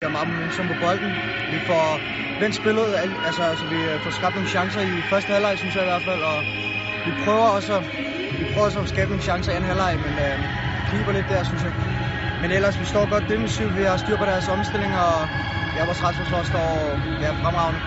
Vi har meget momentum på bolden. Vi får vendt spillet, altså, altså vi øh, får skabt nogle chancer i første halvleg, synes jeg i hvert fald, og vi prøver også, vi prøver også at skabe nogle chancer i anden halvleg, men øh, kniber lidt der, synes jeg. Men ellers, vi står godt defensivt, vi har styr på deres omstillinger, og ja, vores retsforsvar står ja, fremragende.